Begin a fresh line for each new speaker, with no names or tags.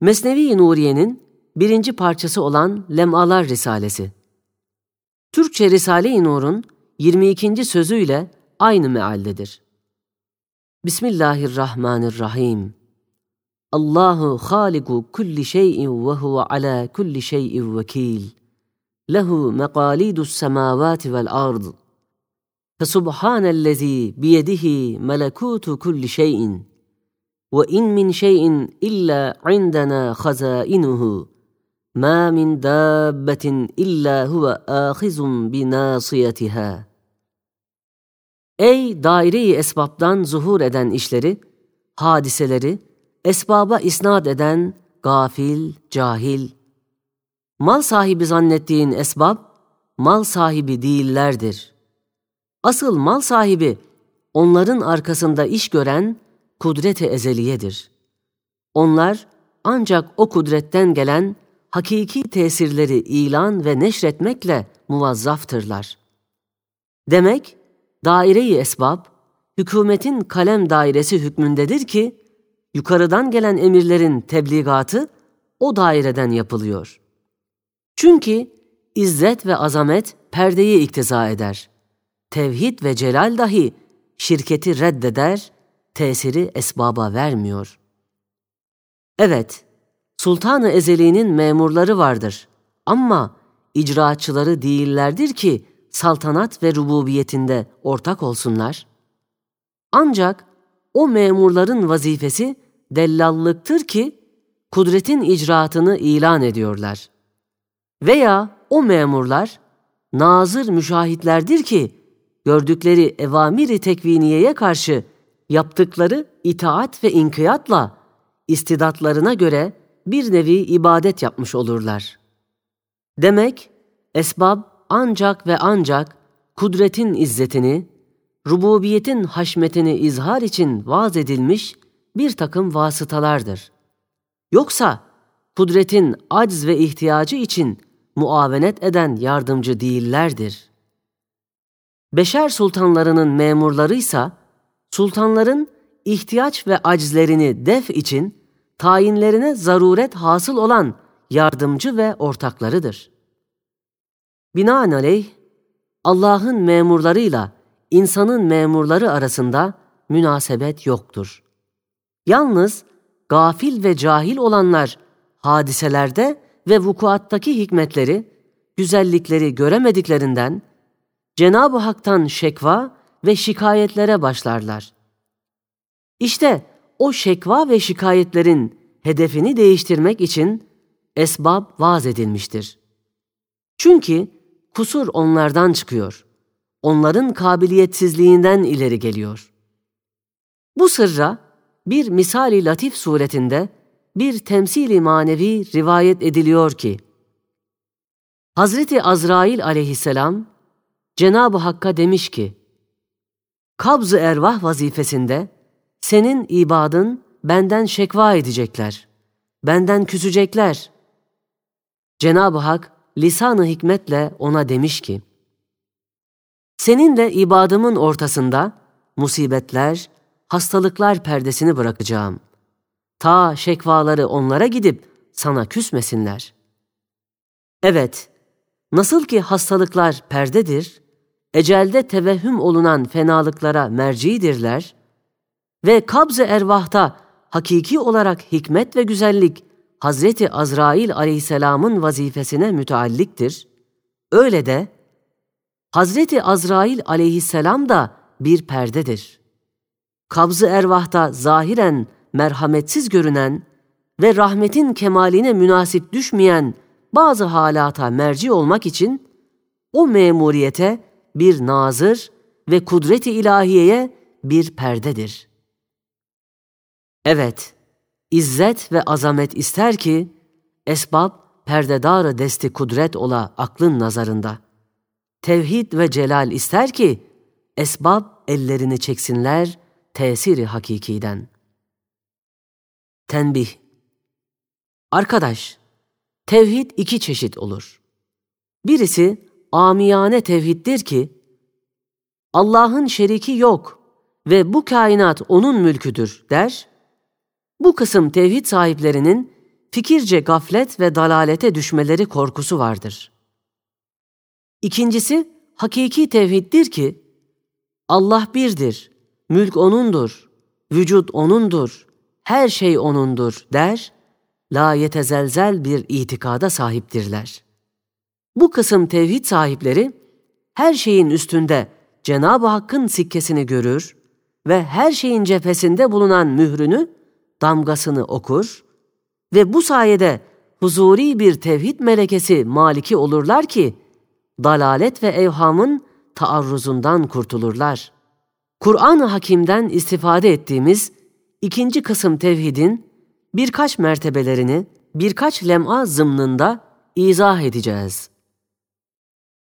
Mesnevi Nuriye'nin birinci parçası olan Lemalar Risalesi. Türkçe Risale-i Nur'un 22. sözüyle aynı mealdedir. Bismillahirrahmanirrahim. Allahu haliku kulli şeyin ve huve ala kulli şeyin vekil. Lehu meqalidus semavati vel ard. Fesubhanellezi biyedihi melekutu kulli şeyin. İn min şeyin illa indena khazainuhu. Ma min dabbetin illa huve ahizun binasiyetiha. Ey daire-i esbabdan zuhur eden işleri, hadiseleri, esbaba isnat eden gafil, cahil. Mal sahibi zannettiğin esbab, mal sahibi değillerdir. Asıl mal sahibi, onların arkasında iş gören kudret-i ezeliyedir. Onlar ancak o kudretten gelen hakiki tesirleri ilan ve neşretmekle muvazzaftırlar. Demek, daire-i esbab, hükümetin kalem dairesi hükmündedir ki, yukarıdan gelen emirlerin tebligatı o daireden yapılıyor. Çünkü izzet ve azamet perdeyi iktiza eder. Tevhid ve celal dahi şirketi reddeder, tesiri esbaba vermiyor. Evet, Sultan-ı Ezeli'nin memurları vardır ama icraatçıları değillerdir ki saltanat ve rububiyetinde ortak olsunlar. Ancak o memurların vazifesi dellallıktır ki kudretin icraatını ilan ediyorlar. Veya o memurlar nazır müşahitlerdir ki gördükleri evamiri tekviniyeye karşı yaptıkları itaat ve inkiyatla istidatlarına göre bir nevi ibadet yapmış olurlar. Demek esbab ancak ve ancak kudretin izzetini, rububiyetin haşmetini izhar için vaz edilmiş bir takım vasıtalardır. Yoksa kudretin acz ve ihtiyacı için muavenet eden yardımcı değillerdir. Beşer sultanlarının memurlarıysa, sultanların ihtiyaç ve acizlerini def için tayinlerine zaruret hasıl olan yardımcı ve ortaklarıdır. Binaenaleyh, Allah'ın memurlarıyla insanın memurları arasında münasebet yoktur. Yalnız gafil ve cahil olanlar hadiselerde ve vukuattaki hikmetleri, güzellikleri göremediklerinden Cenab-ı Hak'tan şekva ve şikayetlere başlarlar. İşte o şekva ve şikayetlerin hedefini değiştirmek için esbab vaz edilmiştir. Çünkü kusur onlardan çıkıyor. Onların kabiliyetsizliğinden ileri geliyor. Bu sırra bir misali latif suretinde bir temsili manevi rivayet ediliyor ki, Hazreti Azrail aleyhisselam Cenab-ı Hakk'a demiş ki, Kabz-ı ervah vazifesinde senin ibadın benden şekva edecekler, benden küsecekler. Cenab-ı Hak lisan-ı hikmetle ona demiş ki, Seninle ibadımın ortasında musibetler, hastalıklar perdesini bırakacağım. Ta şekvaları onlara gidip sana küsmesinler. Evet, nasıl ki hastalıklar perdedir, ecelde tevehhüm olunan fenalıklara mercidirler ve kabz-ı ervahta hakiki olarak hikmet ve güzellik Hazreti Azrail aleyhisselamın vazifesine mütealliktir. Öyle de Hazreti Azrail aleyhisselam da bir perdedir. Kabz-ı ervahta zahiren merhametsiz görünen ve rahmetin kemaline münasip düşmeyen bazı halata merci olmak için o memuriyete bir nazır ve kudret-i ilahiyeye bir perdedir. Evet, İzzet ve azamet ister ki, esbab perdedarı desti kudret ola aklın nazarında. Tevhid ve celal ister ki, esbab ellerini çeksinler tesiri hakikiden. Tenbih Arkadaş, tevhid iki çeşit olur. Birisi amiyane tevhiddir ki, Allah'ın şeriki yok ve bu kainat onun mülküdür der, bu kısım tevhid sahiplerinin fikirce gaflet ve dalalete düşmeleri korkusu vardır. İkincisi, hakiki tevhiddir ki, Allah birdir, mülk O'nundur, vücut O'nundur, her şey O'nundur der, la yetezelzel bir itikada sahiptirler. Bu kısım tevhid sahipleri, her şeyin üstünde Cenab-ı Hakk'ın sikkesini görür ve her şeyin cephesinde bulunan mührünü, damgasını okur ve bu sayede huzuri bir tevhid melekesi maliki olurlar ki, dalalet ve evhamın taarruzundan kurtulurlar. Kur'an-ı Hakim'den istifade ettiğimiz ikinci kısım tevhidin birkaç mertebelerini birkaç lem'a zımnında izah edeceğiz.